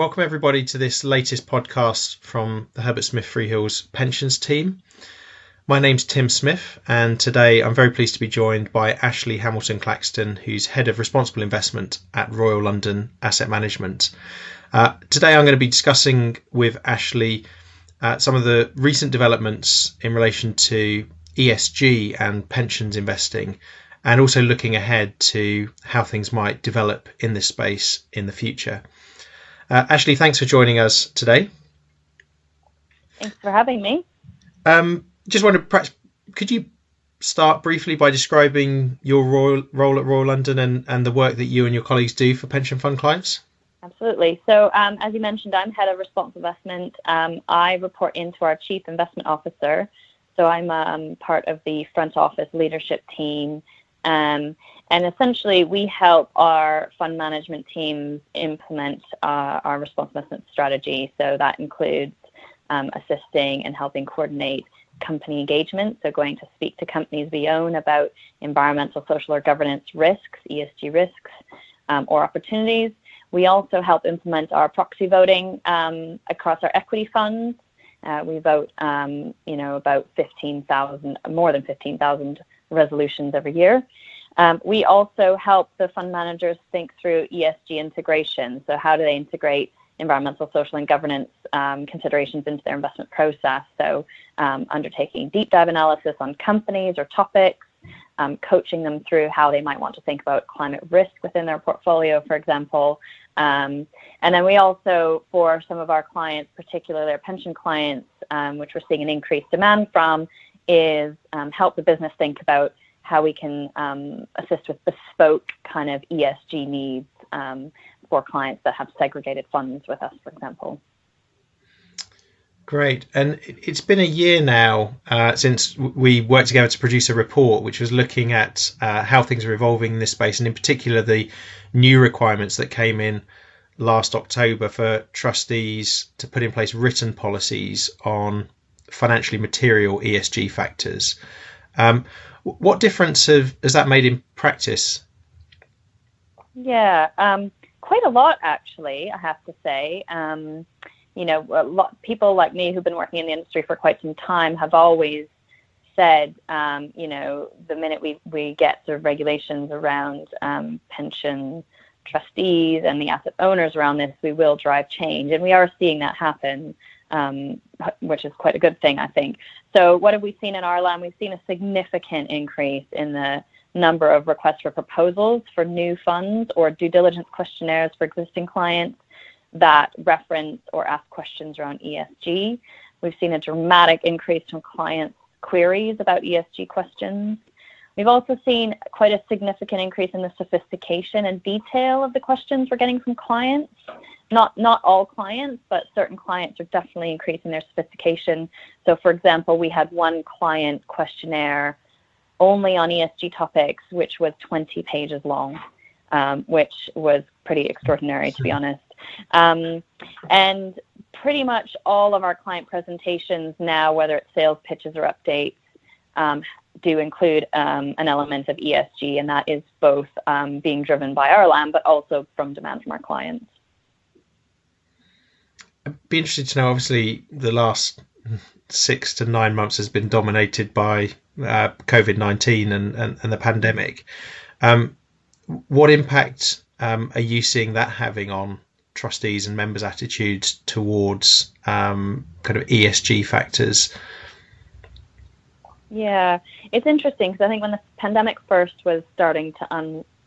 welcome everybody to this latest podcast from the Herbert Smith Freehills Pensions team. My name's Tim Smith, and today I'm very pleased to be joined by Ashley Hamilton Claxton, who's Head of Responsible Investment at Royal London Asset Management. Uh, today I'm going to be discussing with Ashley uh, some of the recent developments in relation to ESG and pensions investing, and also looking ahead to how things might develop in this space in the future. Uh, Ashley, thanks for joining us today. Thanks for having me. Um, just wonder, perhaps, could you start briefly by describing your role, role at Royal London and, and the work that you and your colleagues do for pension fund clients? Absolutely. So, um, as you mentioned, I'm head of responsible investment. Um, I report into our chief investment officer. So, I'm um, part of the front office leadership team. Um, and essentially, we help our fund management teams implement uh, our investment strategy. So, that includes um, assisting and helping coordinate company engagement, so going to speak to companies we own about environmental, social, or governance risks, ESG risks, um, or opportunities. We also help implement our proxy voting um, across our equity funds. Uh, we vote, um, you know, about 15,000, more than 15,000 resolutions every year. Um, we also help the fund managers think through ESG integration. So, how do they integrate environmental, social, and governance um, considerations into their investment process. So, um, undertaking deep dive analysis on companies or topics, um, coaching them through how they might want to think about climate risk within their portfolio, for example. Um, and then we also, for some of our clients, particularly our pension clients, um, which we're seeing an increased demand from, is help the business think about how we can assist with bespoke kind of ESG needs um, for clients that have segregated funds with us, for example. Great. And it's been a year now uh, since we worked together to produce a report which was looking at uh, how things are evolving in this space, and in particular the new requirements that came in last October for trustees to put in place written policies on financially material ESG factors. Um, what difference have, has that made in practice? Yeah. Um, quite a lot, actually, I have to say. Um, you know, a lot, people like me who've been working in the industry for quite some time have always said, um, you know, the minute we, we get sort of regulations around um, pension trustees and the asset owners around this, we will drive change. And we are seeing that happen, um, which is quite a good thing, I think. So, what have we seen in RLAM? We've seen a significant increase in the number of requests for proposals for new funds or due diligence questionnaires for existing clients that reference or ask questions around ESG. We've seen a dramatic increase from clients' queries about ESG questions. We've also seen quite a significant increase in the sophistication and detail of the questions we're getting from clients. Not not all clients, but certain clients are definitely increasing their sophistication. So, for example, we had one client questionnaire only on ESG topics, which was 20 pages long, um, which was pretty extraordinary, to be honest. Um, and pretty much all of our client presentations now, whether it's sales pitches or updates, um, do include um, an element of ESG, and that is both um, being driven by RLAM, but also from demand from our clients. I'd be interested to know, obviously, the last six to nine months has been dominated by uh, COVID 19 and, and, and, the pandemic. Um, what impact um, are you seeing that having on trustees and members' attitudes towards um, kind of ESG factors? Yeah, it's interesting because I think when the pandemic first was starting to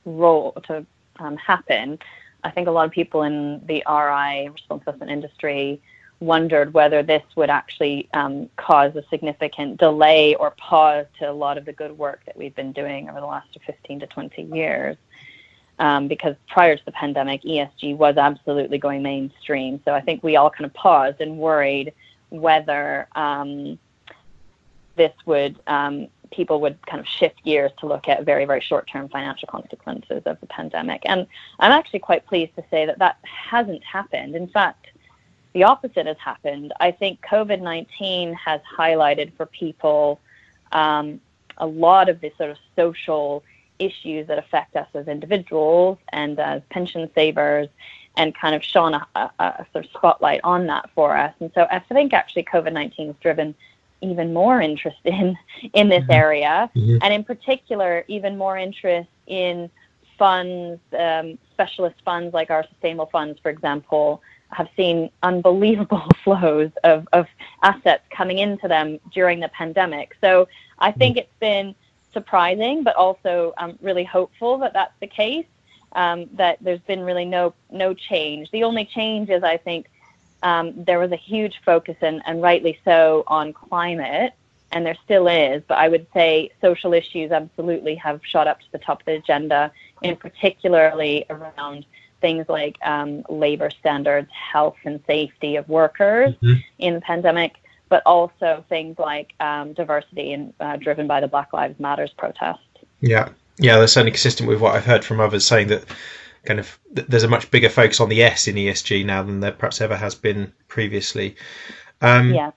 unroll, to um, happen, I think a lot of people in the RI responsible industry wondered whether this would actually um, cause a significant delay or pause to a lot of the good work that we've been doing over the last 15 to 20 years. Um, because prior to the pandemic, ESG was absolutely going mainstream. So I think we all kind of paused and worried whether um, this would um, people would kind of shift gears to look at very very short term financial consequences of the pandemic. And I'm actually quite pleased to say that that hasn't happened. In fact, the opposite has happened. I think COVID 19 has highlighted for people um, a lot of the sort of social issues that affect us as individuals and as pension savers. and kind of shone a, a, a, sort of spotlight on that for us. And so I think actually COVID 19 has driven even more interest in in this mm-hmm. area, mm-hmm. and in particular, even more interest in funds, um, specialist funds like our sustainable funds, for example, have seen unbelievable flows of, of assets coming into them during the pandemic. So I mm-hmm. think it's been surprising, but also um, really hopeful that that's the case. Um, that there's been really no no change. The only change is I think um, there was a huge focus, and, and rightly so, on climate, and there still is. But I would say social issues absolutely have shot up to the top of the agenda, in particularly around things like um, labor standards, health and safety of workers mm-hmm. in the pandemic, but also things like um, diversity and uh, driven by the Black Lives Matters protest. Yeah, yeah, that's certainly consistent with what I've heard from others saying that kind of there's a much bigger focus on the S in ESG now than there perhaps ever has been previously. Um, yeah.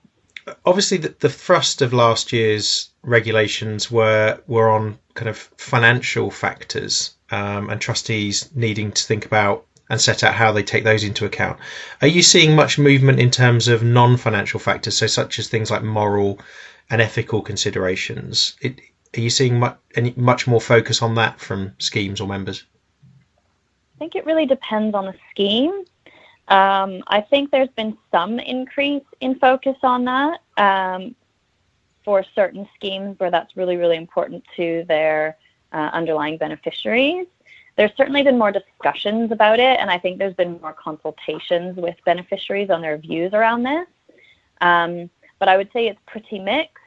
Obviously, the, the thrust of last year's regulations were were on kind of financial factors um, and trustees needing to think about and set out how they take those into account. Are you seeing much movement in terms of non-financial factors, so such as things like moral and ethical considerations? It, are you seeing much, any, much more focus on that from schemes or members? I think it really depends on the scheme. Um, I think there's been some increase in focus on that um, for certain schemes where that's really, really important to their uh, underlying beneficiaries. There's certainly been more discussions about it, and I think there's been more consultations with beneficiaries on their views around this. Um, but I would say it's pretty mixed.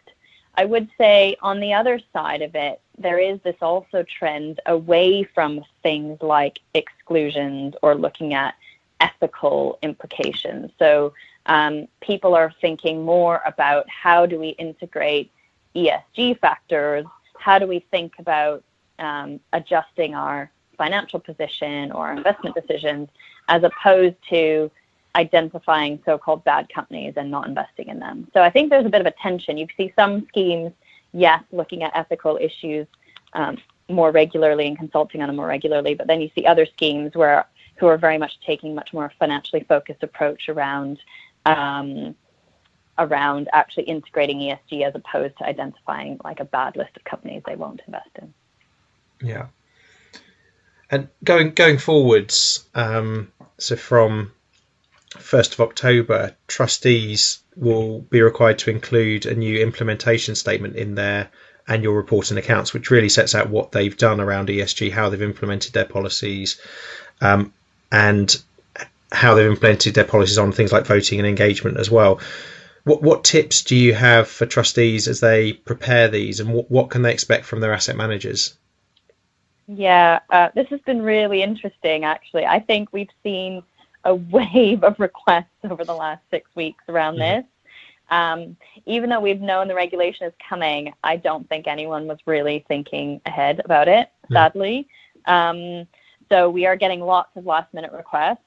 I would say on the other side of it, there is this also trend away from things like exclusions or looking at ethical implications. So um, people are thinking more about how do we integrate ESG factors? How do we think about um, adjusting our financial position or investment decisions as opposed to identifying so-called bad companies and not investing in them. So I think there's a bit of a tension. You see some schemes, yes, looking at ethical issues um, more regularly and consulting on them more regularly, but then you see other schemes where who are very much taking much more financially focused approach around um, around actually integrating ESG as opposed to identifying like a bad list of companies they won't invest in. Yeah. And going going forwards, um, so from 1st of October, trustees will be required to include a new implementation statement in their annual report and accounts, which really sets out what they've done around ESG, how they've implemented their policies, um, and how they've implemented their policies on things like voting and engagement as well. What, what tips do you have for trustees as they prepare these, and what, what can they expect from their asset managers? Yeah, uh, this has been really interesting, actually. I think we've seen a wave of requests over the last six weeks around mm-hmm. this. Um, even though we've known the regulation is coming, I don't think anyone was really thinking ahead about it, mm-hmm. sadly. Um, so we are getting lots of last minute requests.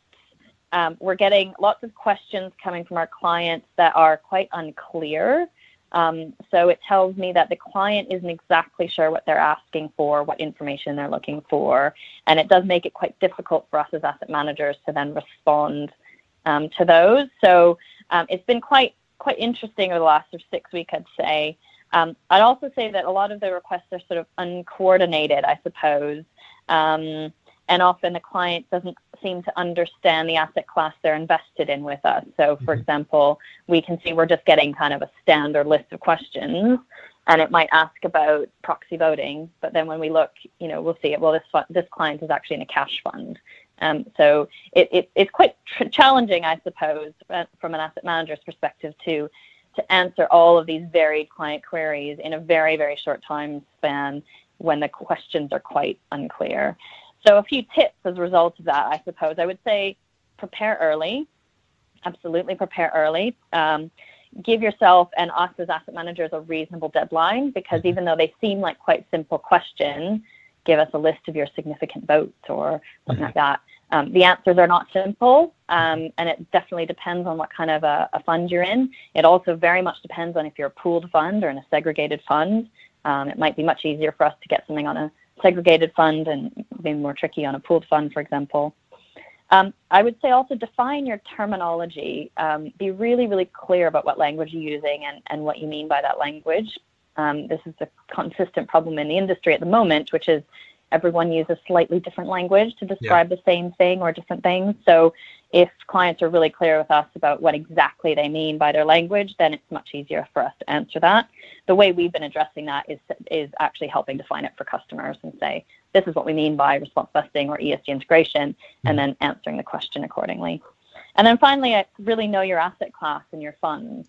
Um, we're getting lots of questions coming from our clients that are quite unclear. Um, so it tells me that the client isn't exactly sure what they're asking for, what information they're looking for, and it does make it quite difficult for us as asset managers to then respond um, to those. So um, it's been quite quite interesting over the last sort of six weeks, I'd say. Um, I'd also say that a lot of the requests are sort of uncoordinated, I suppose. And often the client doesn't seem to understand the asset class they're invested in with us. So, for mm-hmm. example, we can see we're just getting kind of a standard list of questions, and it might ask about proxy voting. But then when we look, you know, we'll see it. Well, this this client is actually in a cash fund. Um, so it, it, it's quite tr- challenging, I suppose, from an asset manager's perspective to to answer all of these varied client queries in a very very short time span when the questions are quite unclear. So a few tips as a result of that, I suppose. I would say prepare early. Absolutely prepare early. Um, give yourself and us as asset managers a reasonable deadline because mm-hmm. even though they seem like quite simple questions, give us a list of your significant votes or something mm-hmm. like that. Um, the answers are not simple, um, and it definitely depends on what kind of a, a, fund you're in. It also very much depends on if you're a pooled fund or in a segregated fund. Um, it might be much easier for us to get something on a segregated fund and maybe more tricky on a pooled fund, for example. Um, I would say also define your terminology. Um, be really, really clear about what language you're using and, and what you mean by that language. Um, this is a consistent problem in the industry at the moment, which is everyone uses slightly different language to describe yeah. the same thing or different things. So if clients are really clear with us about what exactly they mean by their language, then it's much easier for us to answer that. The way we've been addressing that is is actually helping define it for customers and say, this is what we mean by responsible investing or ESG integration, and then answering the question accordingly. And then finally, I really know your asset class and your funds.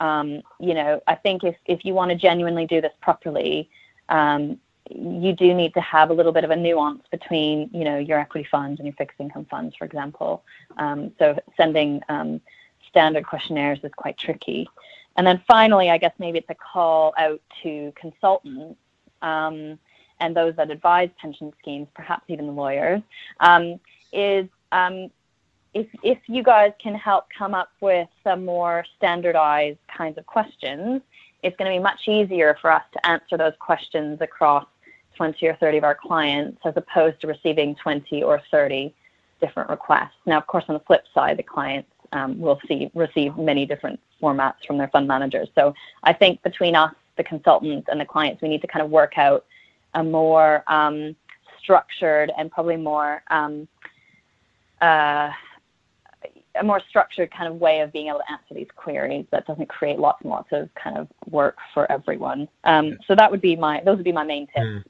Um, you know, I think if, if you want to genuinely do this properly, um, you do need to have a little bit of a nuance between, you know, your equity funds and your fixed income funds, for example. Um, so sending um, standard questionnaires is quite tricky. And then finally, I guess maybe it's a call out to consultants um, and those that advise pension schemes, perhaps even the lawyers, um, is um, if, if you guys can help come up with some more standardized kinds of questions, it's going to be much easier for us to answer those questions across 20 or 30 of our clients as opposed to receiving 20 or 30 different requests. Now, of course, on the flip side, the clients um, will see receive many different formats from their fund managers. So I think between us, the consultants, and the clients, we need to kind of work out a more um, structured and probably more um, uh, a more structured kind of way of being able to answer these queries that doesn't create lots and lots of kind of work for everyone. Um, so that would be my those would be my main tips. Mm.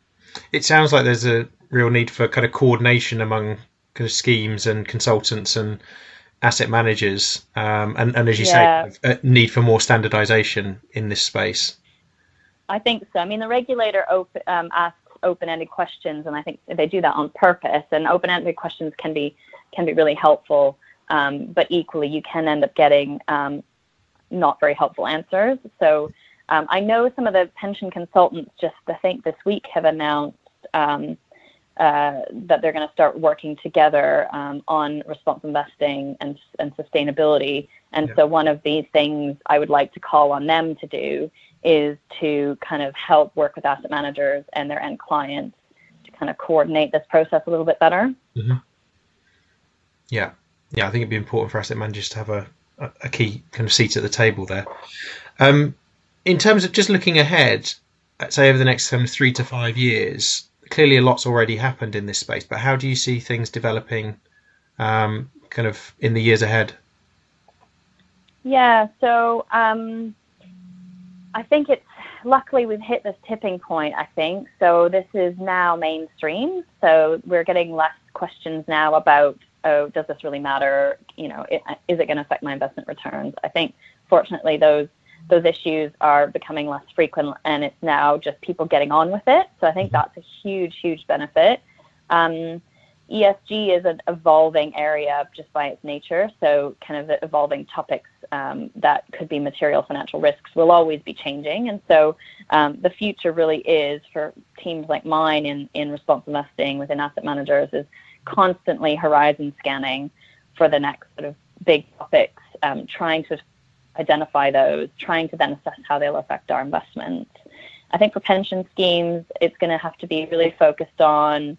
It sounds like there's a real need for kind of coordination among kind of schemes and consultants and asset managers, um, and, and as you yeah. say, a need for more standardization in this space. I think so. I mean, the regulator op- um, asks open-ended questions, and I think they do that on purpose. And open-ended questions can be can be really helpful, um, but equally, you can end up getting um, not very helpful answers. So, um, I know some of the pension consultants just I think this week have announced um, uh, that they're going to start working together um, on responsible investing and, and sustainability. And yeah. so, one of these things I would like to call on them to do is to kind of help work with asset managers and their end clients to kind of coordinate this process a little bit better. Mm-hmm. Yeah, yeah, I think it'd be important for asset managers to have a, a key kind of seat at the table there. Um, in terms of just looking ahead, say over the next of three to five years, clearly a lot's already happened in this space. But how do you see things developing, um, kind of in the years ahead? Yeah, so um, I think it's luckily we've hit this tipping point. I think so. This is now mainstream. So we're getting less questions now about oh, does this really matter? You know, it, is it going to affect my investment returns? I think fortunately those those issues are becoming less frequent, and it's now just people getting on with it. So I think mm-hmm. that's a huge, huge benefit. Um, ESG is an evolving area just by its nature. So, kind of the evolving topics um, that could be material financial risks will always be changing. And so, um, the future really is for teams like mine in, in responsible investing within asset managers is constantly horizon scanning for the next sort of big topics, um, trying to identify those, trying to then assess how they'll affect our investments. I think for pension schemes, it's going to have to be really focused on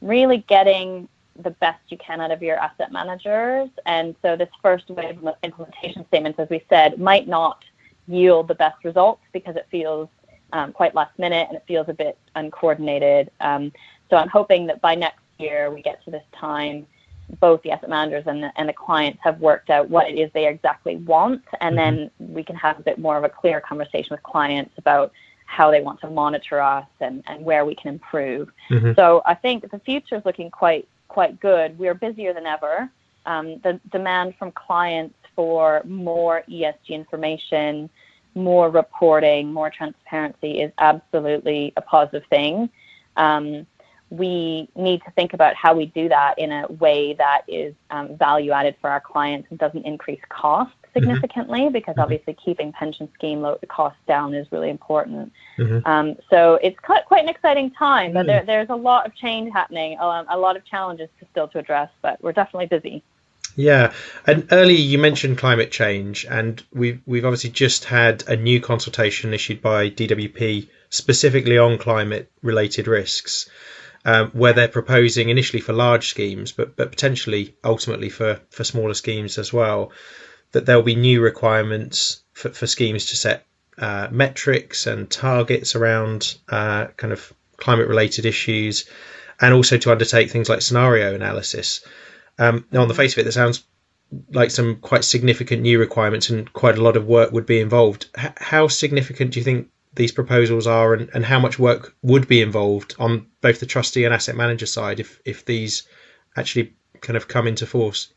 really getting the best you can out of your asset managers. And so this first wave of implementation statements, as we said, might not yield the best results because it feels um, quite last minute and it feels a bit uncoordinated. Um, so I'm hoping that by next year we get to this time, both the asset managers and the, and the clients have worked out what it is they exactly want, and mm-hmm. then we can have a bit more of a clear conversation with clients about how they want to monitor us and, and where we can improve. Mm-hmm. So I think the future is looking quite quite good. We're busier than ever. Um, the demand from clients for more ESG information, more reporting, more transparency is absolutely a positive thing. Um, we need to think about how we do that in a way that is um, value added for our clients and doesn't increase costs mm-hmm. significantly mm-hmm. because obviously keeping pension scheme lo- costs down is really important. Mm-hmm. Um, so it's quite, quite an exciting time, but there, there's a lot of change happening, um, a lot of challenges to still to address, but we're definitely busy. Yeah, and earlier you mentioned climate change, and we've we've obviously just had a new consultation issued by DWP specifically on climate related risks. Um, where they're proposing initially for large schemes, but but potentially ultimately for for smaller schemes as well, that there'll be new requirements for, for schemes to set uh, metrics and targets around uh, kind of climate related issues, and also to undertake things like scenario analysis. Um, now, on the face of it, that sounds like some quite significant new requirements and quite a lot of work would be involved. H- how significant do you think these proposals are, and, and how much work would be involved on both the trustee and asset manager side if, if these actually kind of come into force?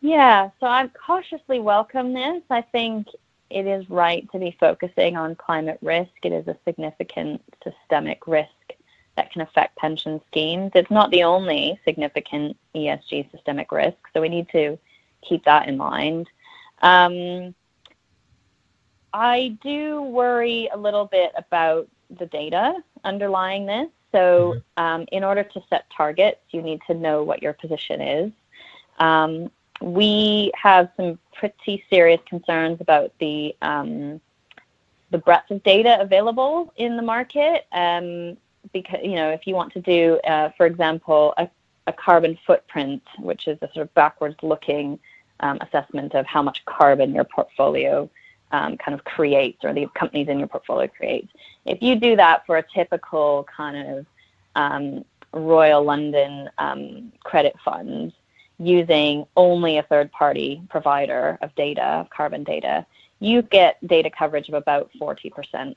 Yeah, so I cautiously welcome this. I think it is right to be focusing on climate risk. It is a significant systemic risk that can affect pension schemes. It's not the only significant ESG systemic risk, so we need to keep that in mind. Um, I do worry a little bit about the data underlying this. So, mm-hmm. um, in order to set targets, you need to know what your position is. Um, we have some pretty serious concerns about the um, the breadth of data available in the market. Um, because you know, if you want to do, uh, for example, a, a, carbon footprint, which is a sort of backwards-looking um, assessment of how much carbon your portfolio um, kind of creates, or the companies in your portfolio creates. If you do that for a typical kind of um, Royal London um, credit fund, using only a third party provider of data, of carbon data, you get data coverage of about 40%. percent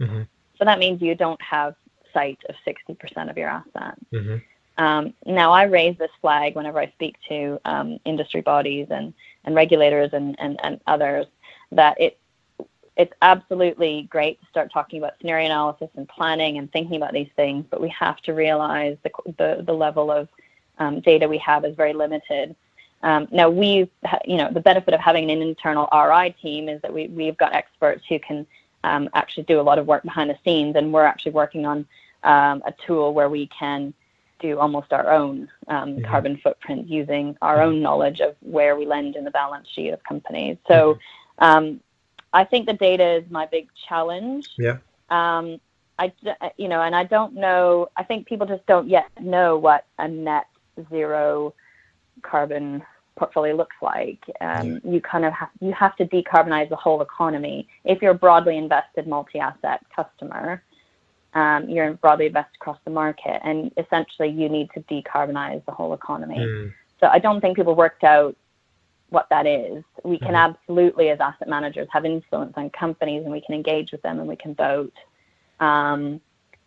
mm hmm So that means you don't have sight of 60% of your assets. Mm-hmm. Um, now, I raise this flag whenever I speak to um, industry bodies and, and regulators and, and, and others that it, it's absolutely great to start talking about scenario analysis and planning and thinking about these things, but we have to realize the, the, the level of um, data we have is very limited. Um, now, we, you know, the benefit of having an internal RI team is that we, we've got experts who can um, actually do a lot of work behind the scenes, and we're actually working on um, a tool where we can do almost our own um, carbon footprint using our own knowledge of where we lend in the balance sheet of companies. So. Um, I think the data is my big challenge. Yeah. Um, I, you know, and I don't know. I think people just don't yet know what a net zero carbon portfolio looks like. Um, you kind of have you have to decarbonize the whole economy. If you're a broadly invested multi-asset customer, um, you're broadly invested across the market, and essentially you need to decarbonize the whole economy. Mm. So I don't think people worked out what that is. We can mm. absolutely, as asset managers, have influence on companies, and we can engage with them, and we can vote. Um,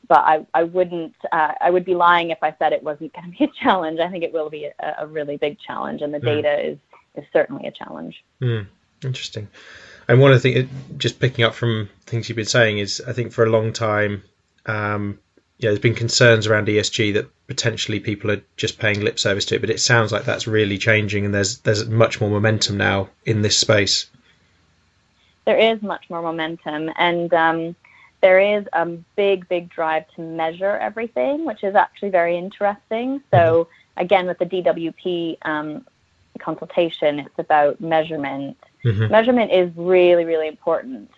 but I, I wouldn't uh, I would be lying if I said it wasn't going to be a challenge. I think it will be a, a really big challenge, and the mm. data is is certainly a challenge. Mm. Interesting. And one of the things, just picking up from things you've been saying, is I think for a long time, um, yeah, there's been concerns around ESG that potentially people are just paying lip service to it, but it sounds like that's really changing, and there's there's much more momentum now in this space. There is much more momentum, and um, there is a big, big drive to measure everything, which is actually very interesting. So mm-hmm. again, with the DWP um, consultation, it's about measurement. Mm-hmm. Measurement is really, really important.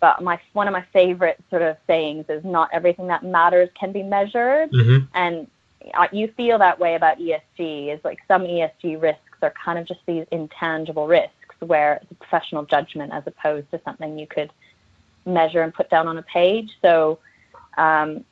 But my one of my favorite sort of sayings is not everything that matters can be measured, mm-hmm. and you feel that way about ESG. Is like some ESG risks are kind of just these intangible risks where it's a professional judgment as opposed to something you could measure and put down on a page. So um,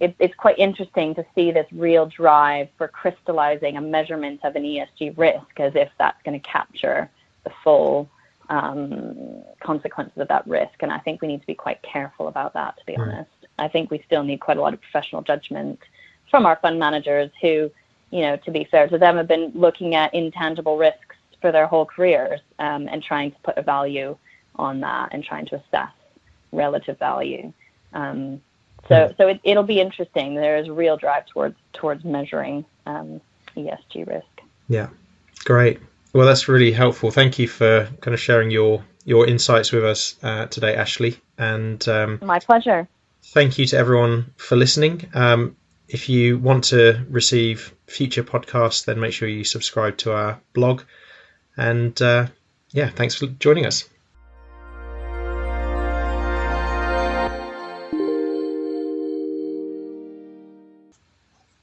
it, it's quite interesting to see this real drive for crystallizing a measurement of an ESG risk as if that's going to capture the full um, consequences of that risk. And I think we need to be quite careful about that, to be right. honest. I think we still need quite a lot of professional judgment from our fund managers who, you know, to be fair to them, have been looking at intangible risks for their whole careers um, and trying to put a value on that and trying to assess relative value. Um, so hmm. so it, will be interesting. There is a real drive towards towards measuring um, ESG risk. Yeah, great. Well, that's really helpful. Thank you for kind of sharing your your insights with us uh, today, Ashley. And um, my pleasure. Thank you to everyone for listening. Um, if you want to receive future podcasts, then make sure you subscribe to our blog. And uh, yeah, thanks for joining us.